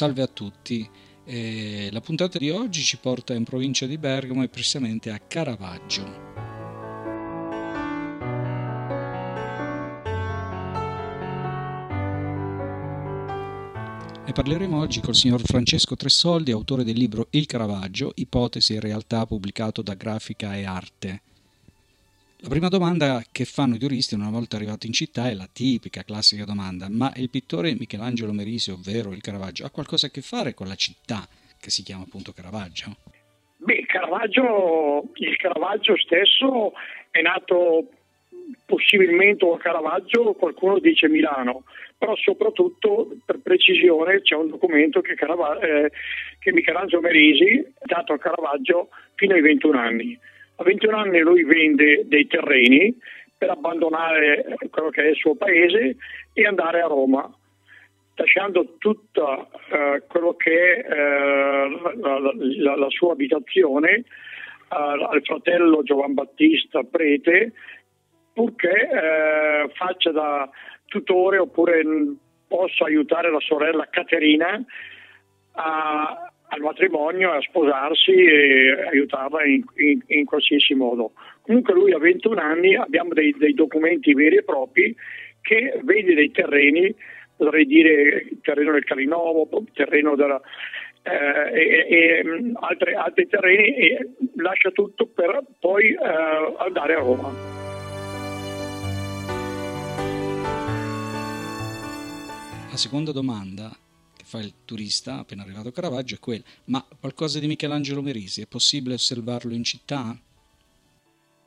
salve a tutti. Eh, la puntata di oggi ci porta in provincia di Bergamo e precisamente a Caravaggio. Ne parleremo oggi col signor Francesco Tressoldi, autore del libro Il Caravaggio, ipotesi e realtà pubblicato da Grafica e Arte. La prima domanda che fanno i turisti una volta arrivati in città è la tipica, classica domanda, ma il pittore Michelangelo Merisi, ovvero il Caravaggio, ha qualcosa a che fare con la città che si chiama appunto Caravaggio? Beh, Caravaggio, il Caravaggio stesso è nato possibilmente a Caravaggio, qualcuno dice Milano, però soprattutto per precisione c'è un documento che, Carava- eh, che Michelangelo Merisi ha dato a Caravaggio fino ai 21 anni a 21 anni lui vende dei terreni per abbandonare quello che è il suo paese e andare a Roma, lasciando tutto eh, quello che è eh, la, la, la, sua abitazione eh, al fratello Giovan Battista Prete, purché eh, faccia da tutore oppure possa aiutare la sorella Caterina a, al matrimonio, a sposarsi e aiutarla in, in, in, qualsiasi modo. Comunque lui ha 21 anni, abbiamo dei, dei documenti veri e propri che vede dei terreni, potrei dire il terreno del Calinovo, il terreno della, eh, e, e mm, altri, altri, terreni e lascia tutto per poi eh, andare a Roma. La seconda domanda fa il turista appena arrivato a Caravaggio è quello. Ma qualcosa di Michelangelo Merisi è possibile osservarlo in città?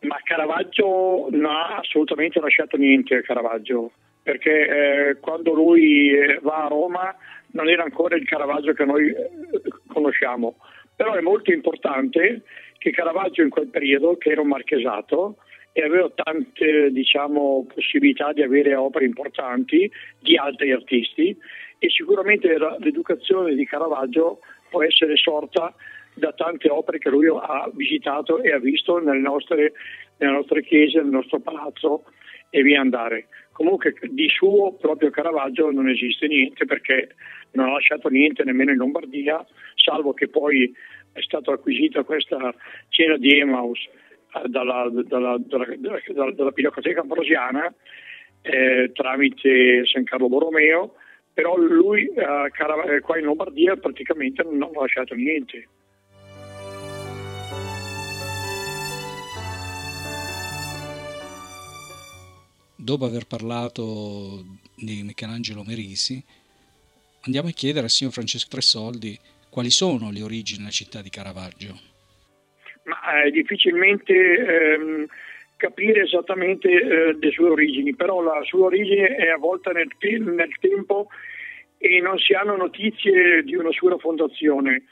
Ma Caravaggio non ha assolutamente lasciato niente Caravaggio, perché eh, quando lui eh, va a Roma non era ancora il Caravaggio che noi eh, conosciamo. Però è molto importante che Caravaggio in quel periodo, che era un marchesato, e aveva tante diciamo, possibilità di avere opere importanti di altri artisti e sicuramente l'educazione di Caravaggio può essere sorta da tante opere che lui ha visitato e ha visto nelle nostre, nelle nostre chiese, nel nostro palazzo e via andare. Comunque di suo proprio Caravaggio non esiste niente perché non ha lasciato niente nemmeno in Lombardia, salvo che poi è stata acquisita questa cena di Emmaus eh, dalla, dalla, dalla, dalla, dalla Pinacoteca Ambrosiana eh, tramite San Carlo Borromeo però lui eh, qua in Lombardia praticamente non ha lasciato niente. Dopo aver parlato di Michelangelo Merisi, andiamo a chiedere al signor Francesco Tresoldi quali sono le origini della città di Caravaggio. Ma eh, difficilmente ehm, capire esattamente eh, le sue origini, però la sua origine è avvolta nel, nel tempo e non si hanno notizie di una sua fondazione.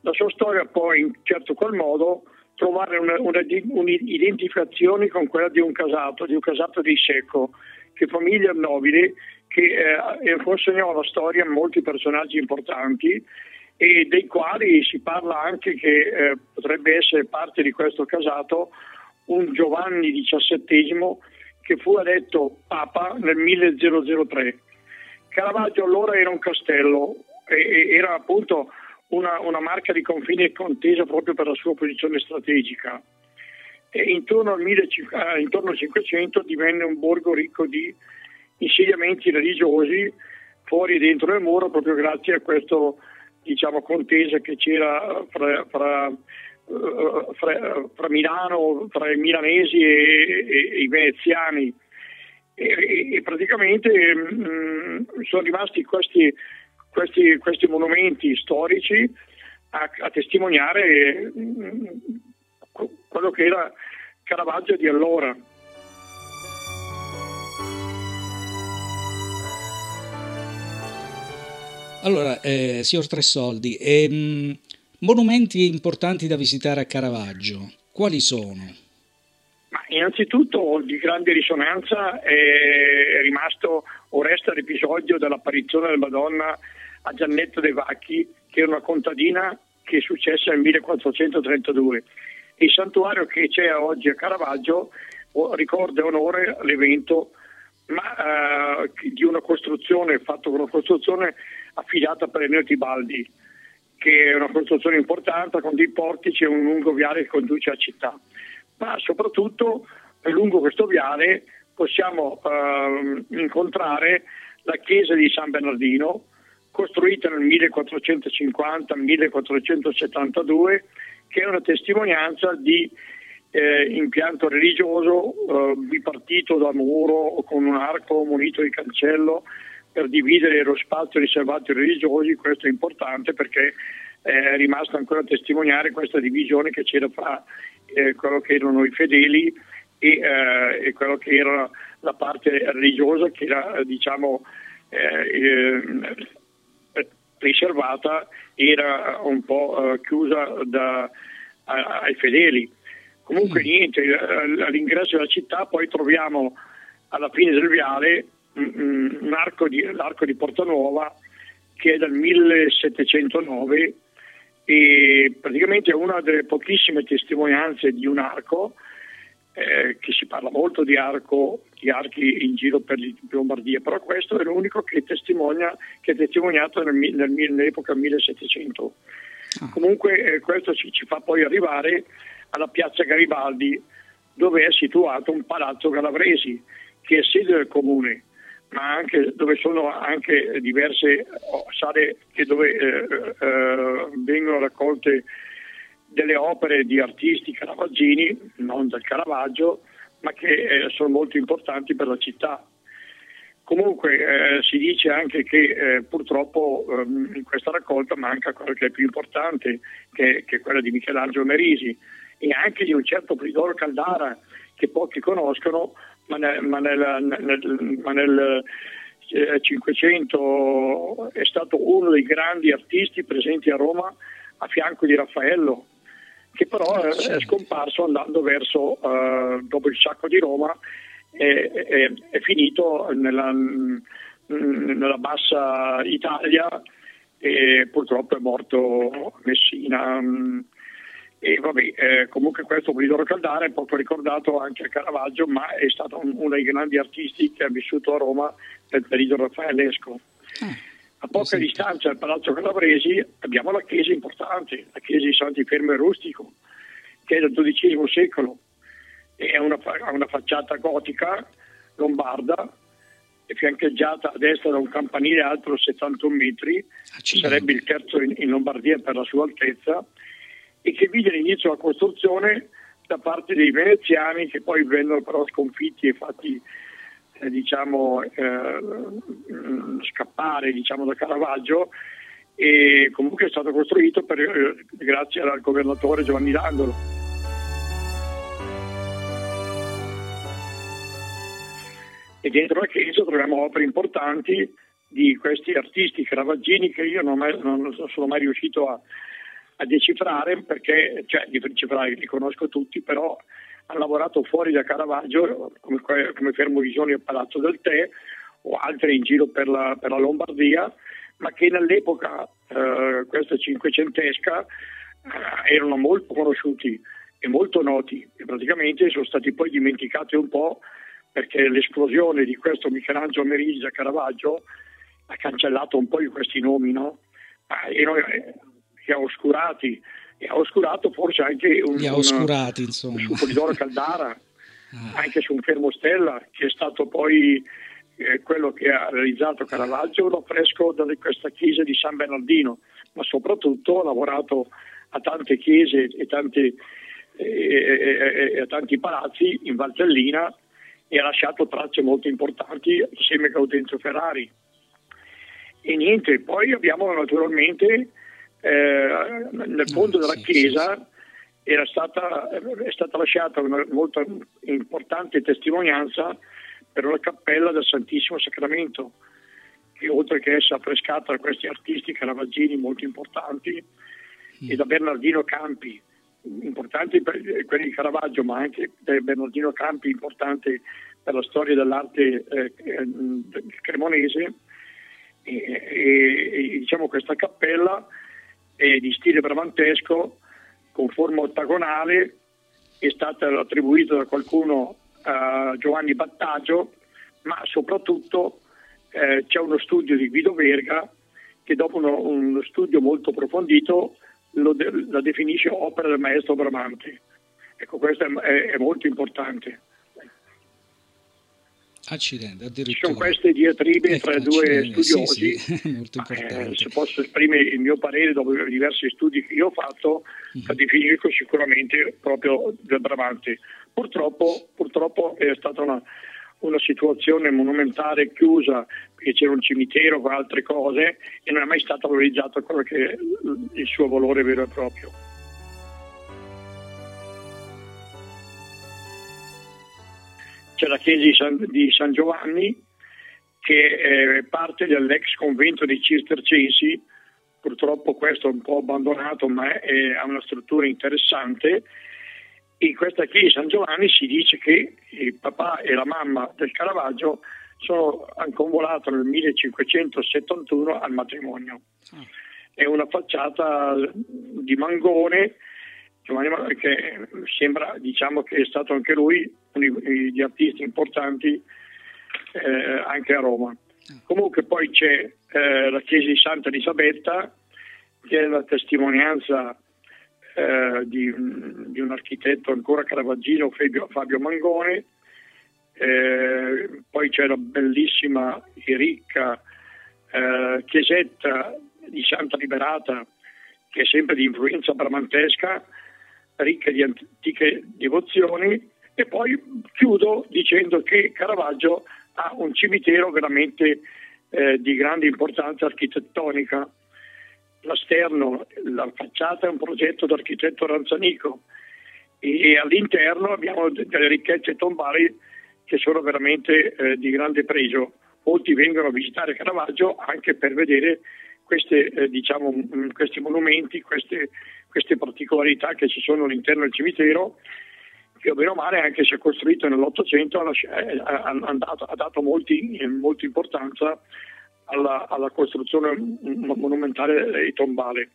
La sua storia può in certo qual modo trovare un'identificazione con quella di un casato, di un casato di Secco, che famiglia nobile che eh, consegnò alla storia molti personaggi importanti e dei quali si parla anche che eh, potrebbe essere parte di questo casato un Giovanni XVII che fu eletto Papa nel 1003. Caravaggio allora era un castello, e, era appunto una, una marca di confine contesa proprio per la sua posizione strategica. E intorno al, 1500, eh, intorno al 500 divenne un borgo ricco di insediamenti religiosi fuori e dentro le mura proprio grazie a questa diciamo, contesa che c'era fra, fra fra, fra, Milano, fra i milanesi e, e, e i veneziani e, e praticamente mh, mm, sono rimasti questi, questi, questi monumenti storici a, a testimoniare mh, mm, quello che era Caravaggio di allora. Allora, eh, signor Tresoldi, ehm, Monumenti importanti da visitare a Caravaggio, quali sono? Innanzitutto di grande risonanza è rimasto o resta l'episodio dell'apparizione della Madonna a Giannetto dei Vacchi, che era una contadina che è successa nel 1432. Il santuario che c'è oggi a Caravaggio ricorda e onore l'evento ma eh, di una costruzione fatta con una costruzione affidata per Eneo Tibaldi, che è una costruzione importante con dei portici e un lungo viale che conduce a città. Ma soprattutto lungo questo viale possiamo eh, incontrare la chiesa di San Bernardino, costruita nel 1450-1472, che è una testimonianza di eh, impianto religioso eh, bipartito da muro con un arco munito di cancello per dividere lo spazio riservato ai religiosi, questo è importante perché è rimasta ancora a testimoniare questa divisione che c'era fra eh, quello che erano i fedeli e, eh, e, quello che era la parte religiosa che era diciamo eh, eh, riservata era un po' eh, chiusa da, a, ai fedeli. Comunque mm. niente, all'ingresso della città poi troviamo alla fine del viale un arco di, l'arco di Porta Nuova che è dal 1709 e praticamente è una delle pochissime testimonianze di un arco eh, che si parla molto di, arco, di archi in giro per Lombardia, però questo è l'unico che, testimonia, che è testimoniato nel, nel, nell'epoca 1700. Ah. Comunque eh, questo ci, ci, fa poi arrivare alla piazza Garibaldi dove è situato un palazzo Calabresi che è sede del comune ma anche dove sono anche diverse sale dove eh, eh, vengono raccolte delle opere di artisti caravaggini, non del Caravaggio, ma che eh, sono molto importanti per la città. Comunque eh, si dice anche che eh, purtroppo ehm, in questa raccolta manca quello che è più importante, che, che, è quella di Michelangelo Merisi e anche di un certo Polidoro Caldara che pochi conoscono, ma nel, ma nel, nel, ma nel 500 eh, è stato uno dei grandi artisti presenti a Roma a fianco di Raffaello che però è, è scomparso andando verso, uh, dopo il sacco di Roma, è, è, è finito nella, nella, bassa Italia e purtroppo è morto a Messina. E vabbè, eh, comunque questo Polidoro Caldara è poco ricordato anche a Caravaggio, ma è stato un, uno dei grandi artisti che ha vissuto a Roma nel periodo raffaellesco. Ah. A poca distanza dal Palazzo Calabresi abbiamo la chiesa importante, la chiesa di Santifermo e Rustico, che è del XII secolo, ha una, una, facciata gotica lombarda, è fiancheggiata a destra da un campanile alto 71 metri, che sarebbe il terzo in, in Lombardia per la sua altezza, e che vide l'inizio della costruzione da parte dei veneziani che poi vennero però sconfitti e fatti eh, diciamo, eh, scappare diciamo, da Caravaggio e comunque è stato costruito per, eh, grazie al governatore Giovanni Dandolo. E dentro la chiesa troviamo opere importanti di questi artisti caravaggini che io non, mai, non sono mai riuscito a, a decifrare perché, cioè di decifrare li conosco tutti, però hanno lavorato fuori da Caravaggio come, come Fermovisioni al Palazzo del Tè o altri in giro per la, per la Lombardia, ma che nell'epoca, eh, questa cinquecentesca, eh, erano molto conosciuti e molto noti e praticamente sono stati poi dimenticati un po' perché l'esplosione di questo Michelangelo Merisi Caravaggio ha cancellato un po' di questi nomi, no? Erano eh, oscurati e ha oscurato forse anche un, Li ha oscurati, una, insomma. su Polidoro Caldara, ah. anche su un Fermostella, che è stato poi eh, quello che ha realizzato Caravaggio, l'affresco di questa chiesa di San Bernardino, ma soprattutto ha lavorato a tante chiese e, tante, e, e a tanti palazzi in Valtellina e ha lasciato tracce molto importanti insieme a Gaudenzio Ferrari. E niente, poi abbiamo naturalmente eh, nel fondo della chiesa era stata, è stata lasciata una molto importante testimonianza per una cappella del Santissimo Sacramento, che oltre che essere affrescata da questi artisti caravaggini molto importanti, mm. e da Bernardino Campi, importanti per quelli di Caravaggio, ma anche da Bernardino Campi, importante per la storia dell'arte eh, eh cremonese, e, e, e diciamo questa cappella è di stile bravantesco con forma ottagonale, è stata attribuita da qualcuno a Giovanni Battaggio, ma soprattutto eh, c'è uno studio di Guido Verga che dopo uno, uno studio molto approfondito de- la definisce opera del maestro Bramante. Ecco, questo è, è molto importante. Accidente, addirittura. Ci sono queste diatribe tra i due studiosi. Sì, sì, molto importante. Eh, se posso esprimere il mio parere dopo diversi studi che io ho fatto, mm-hmm. la definisco sicuramente proprio del Bramante. Purtroppo, purtroppo è stata una, una situazione monumentale chiusa perché c'era un cimitero con altre cose e non è mai stato valorizzato quello che è il suo valore vero e proprio. C'è la chiesa di San, di San Giovanni che è parte dell'ex convento dei cistercensi, purtroppo questo è un po' abbandonato ma ha una struttura interessante. In questa chiesa di San Giovanni si dice che il papà e la mamma del Caravaggio sono convolati nel 1571 al matrimonio. Ah. È una facciata di mangone Giovanni che sembra diciamo, che è stato anche lui uno degli artisti importanti eh, anche a Roma. Comunque poi c'è eh, la chiesa di Santa Elisabetta che è la testimonianza eh, di, di, un architetto ancora caravaggino, Fabio, Fabio Mangone, eh, poi c'è la bellissima e ricca eh, chiesetta di Santa Liberata che è sempre di influenza bramantesca, ricca di antiche devozioni e poi chiudo dicendo che Caravaggio ha un cimitero veramente eh, di grande importanza architettonica. L'esterno, la facciata è un progetto dell'architetto Ranzanico e all'interno abbiamo delle ricchezze tombali che sono veramente eh, di grande pregio. Molti vengono a visitare Caravaggio anche per vedere queste, eh, diciamo, questi monumenti, queste, queste particolarità che ci sono all'interno del cimitero che o o male anche se costruito nell'Ottocento ha, ha dato molti, molta importanza alla, alla, costruzione monumentale e tombale.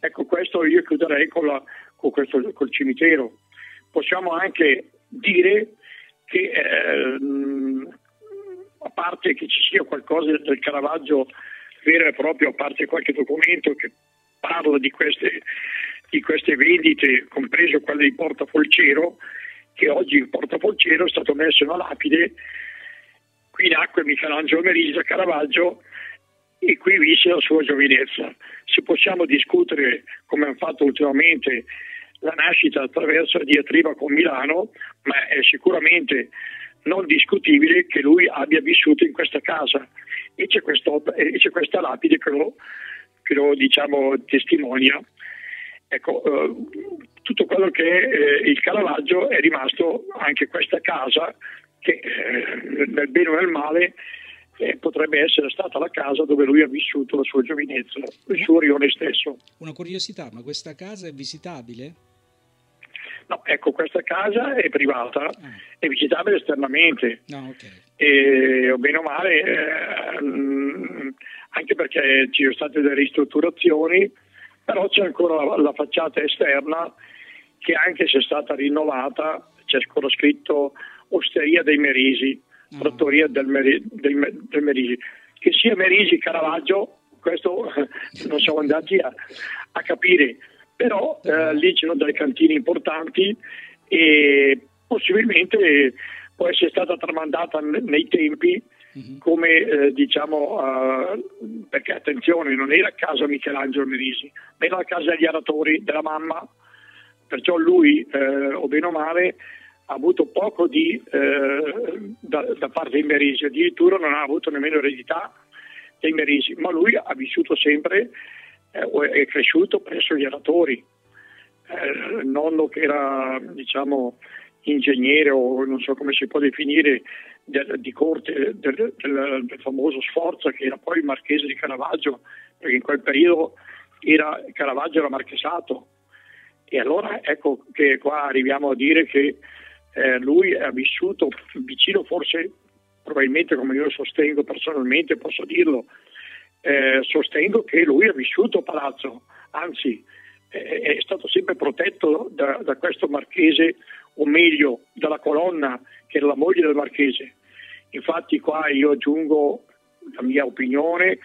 Ecco, questo io chiuderei con, la, con questo, col cimitero. Possiamo anche dire che eh, a parte che ci sia qualcosa del Caravaggio vero e proprio, a parte qualche documento che parla di queste, di queste vendite, compreso quelle di Porta Folciero, che oggi in Porta Folciero è stato messo una lapide, qui nacque Michelangelo Merisa Caravaggio e qui visse la sua giovinezza. Se possiamo discutere, come hanno fatto ultimamente, la nascita attraverso la diatriba con Milano, ma è sicuramente non discutibile che lui abbia vissuto in questa casa e c'è, e c'è questa lapide che lo, che lo diciamo, testimonia. Ecco, eh, tutto quello che è eh, il Caravaggio è rimasto anche questa casa che eh, nel bene o nel male eh, potrebbe essere stata la casa dove lui ha vissuto la sua giovinezza, il suo rione stesso. Una curiosità, ma questa casa è visitabile? No, ecco, questa casa è privata, ah. è visitabile esternamente. No, okay. e, o bene o male, eh, anche perché ci sono state delle ristrutturazioni, però c'è ancora la, la facciata esterna che anche se è stata rinnovata, c'è ancora scritto Osteria dei Merisi, ah. Trattoria del, Meri, del, del Merisi. Che sia Merisi Caravaggio, questo non siamo andati a, a capire però eh, lì c'erano delle cantine importanti e possibilmente può essere stata tramandata nei tempi. Come eh, diciamo uh, perché attenzione non era a casa Michelangelo Merisi ma era a casa degli aratori della mamma perciò lui eh, o bene o male ha avuto poco di, eh, da, da, parte dei Merisi addirittura non ha avuto nemmeno eredità dei Merisi ma lui ha vissuto sempre eh, è cresciuto presso gli aratori. Eh, nonno che era diciamo, ingegnere o non so come si può definire del, di corte del, del, del, famoso Sforza che era poi il marchese di Caravaggio perché in quel periodo era, Caravaggio era marchesato. E allora ecco che qua arriviamo a dire che eh, lui ha vissuto vicino forse probabilmente come io sostengo personalmente posso dirlo eh, sostengo che lui ha vissuto Palazzo, anzi è stato sempre protetto da, da, questo marchese, o meglio dalla colonna che era la moglie del marchese, Infatti qua io aggiungo la mia opinione,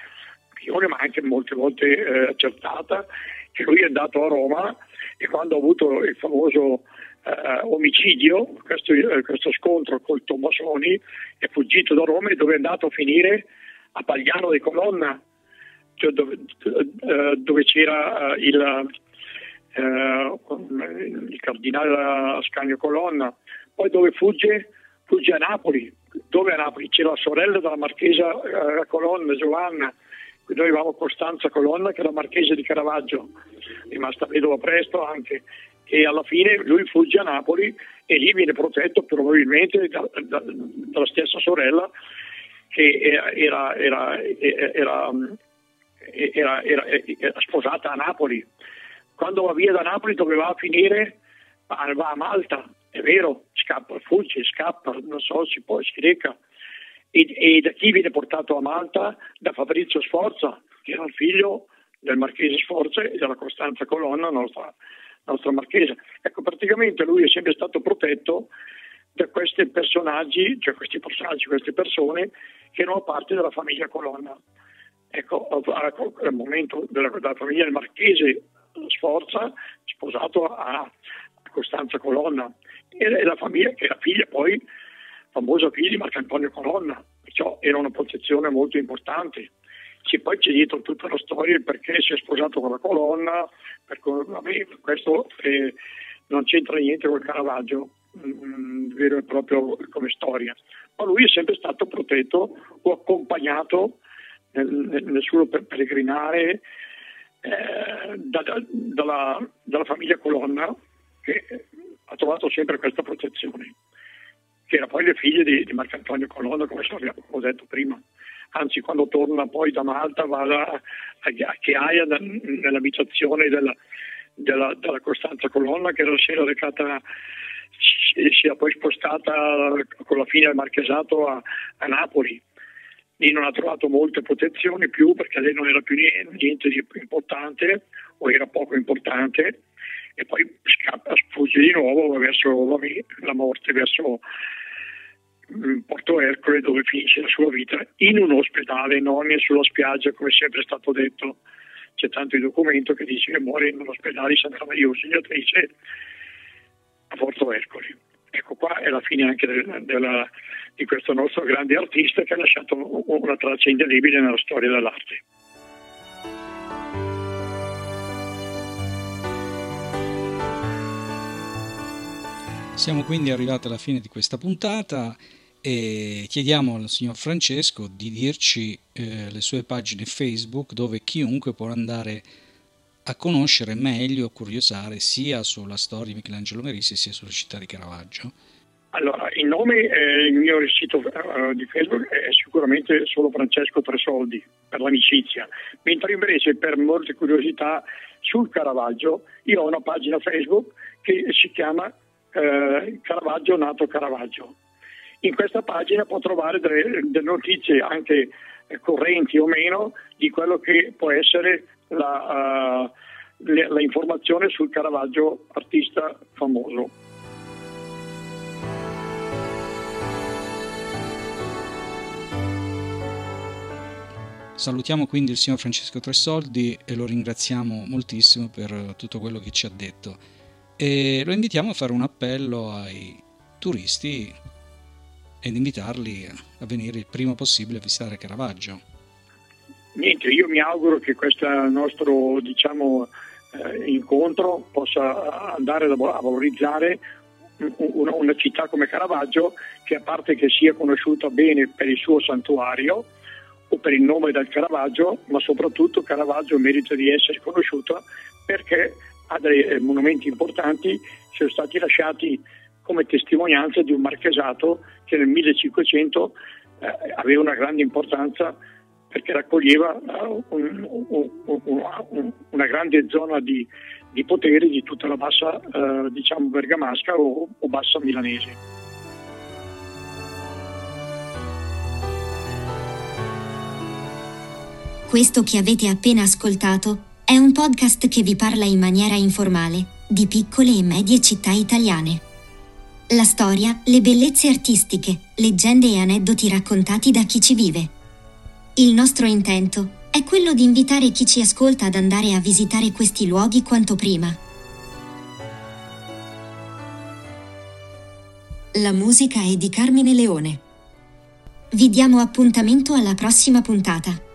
opinione ma anche molte volte eh, accertata, che lui è andato a Roma e quando ha avuto il famoso eh, omicidio, questo, eh, questo, scontro col Tommasoni, è fuggito da Roma e dove è andato a finire? A Pagliano di Colonna, cioè dove, eh, dove, c'era eh, il, eh, il cardinale Ascanio Colonna. Poi dove fugge? Fugge a Napoli. Dove a Napoli? C'era la sorella della marchesa eh, Colonna, Giovanna. Noi avevamo Costanza Colonna che era marchesa di Caravaggio, rimasta vedova presto anche e alla fine lui fugge a Napoli e lì viene protetto probabilmente da, da, dalla stessa sorella che era, era, era, era, sposata a Napoli. Quando va via da Napoli doveva finire, va a Malta, è vero, scappa, fugge, scappa, non so, si può, si reca. E, e da chi viene portato a Malta? Da Fabrizio Sforza, che era il figlio del marchese Sforza e della Costanza Colonna, nostra nostra marchesa. Ecco, praticamente lui è sempre stato protetto da questi personaggi, cioè questi personaggi, queste persone che erano parte della famiglia Colonna. Ecco, al momento della, della famiglia del marchese Sforza, sposato a, Costanza Colonna, e la famiglia che era figlia poi, famosa figlia di Marcantonio Colonna, perciò era una protezione molto importante. Sì, poi c'è dietro tutta la storia perché si è sposato con la colonna, cui, vabbè, questo eh, non c'entra niente col Caravaggio, mh, mm, vero e proprio come storia. Ma lui è sempre stato protetto o accompagnato nel, nel suo peregrinare da, da, dalla, dalla famiglia Colonna che ha trovato sempre questa protezione, che era poi le figlie di, di Marcantonio Colonna, come ho detto prima. Anzi quando torna poi da Malta va a, Chiaia nell'abitazione della, della, della, Costanza Colonna che era si recata si è poi spostata con la fine del marchesato a, a Napoli lì non ha trovato molte protezioni più perché lei non era più niente di importante o era poco importante e poi scappa, sfugge di nuovo verso la, morte, verso Porto Ercole dove finisce la sua vita in un ospedale, non sulla spiaggia come sempre è stato detto. C'è tanto il documento che dice che muore in un ospedale di Santa Maria Auxiliatrice a Porto Ercole. Ecco qua è la fine anche della, della, di questo nostro grande artista che ha lasciato una traccia indelebile nella storia dell'arte. Siamo quindi arrivati alla fine di questa puntata e chiediamo al signor Francesco di dirci eh, le sue pagine Facebook dove chiunque può andare a conoscere meglio e curiosare sia sulla storia di Michelangelo Merisi sia sulla città di Caravaggio. Allora, il nome, eh, il mio sito uh, di Facebook è sicuramente solo Francesco Tresoldi per l'amicizia, mentre invece per molte curiosità sul Caravaggio io ho una pagina Facebook che si chiama eh, Caravaggio Nato Caravaggio in questa pagina può trovare delle, delle notizie anche eh, correnti o meno di quello che può essere la, uh, le, la informazione sul Caravaggio artista famoso. Salutiamo quindi il signor Francesco Tresoldi e lo ringraziamo moltissimo per tutto quello che ci ha detto e lo invitiamo a fare un appello ai turisti ed invitarli a venire il prima possibile a visitare Caravaggio. Niente, io mi auguro che questo nostro diciamo, eh, incontro possa andare a valorizzare una, città come Caravaggio che a parte che sia conosciuta bene per il suo santuario o per il nome del Caravaggio, ma soprattutto Caravaggio merita di essere conosciuta perché ha dei eh, monumenti importanti, sono stati lasciati come testimonianza di un marchesato che nel 1500 eh, aveva una grande importanza perché raccoglieva uh, un, un, un, una grande zona di, di, potere di tutta la bassa uh, diciamo bergamasca o, o bassa milanese. Questo che avete appena ascoltato è un podcast che vi parla in maniera informale di piccole e medie città italiane. La storia, le bellezze artistiche, leggende e aneddoti raccontati da chi ci vive. Il nostro intento è quello di invitare chi ci ascolta ad andare a visitare questi luoghi quanto prima. La musica è di Carmine Leone. Vi diamo appuntamento alla prossima puntata.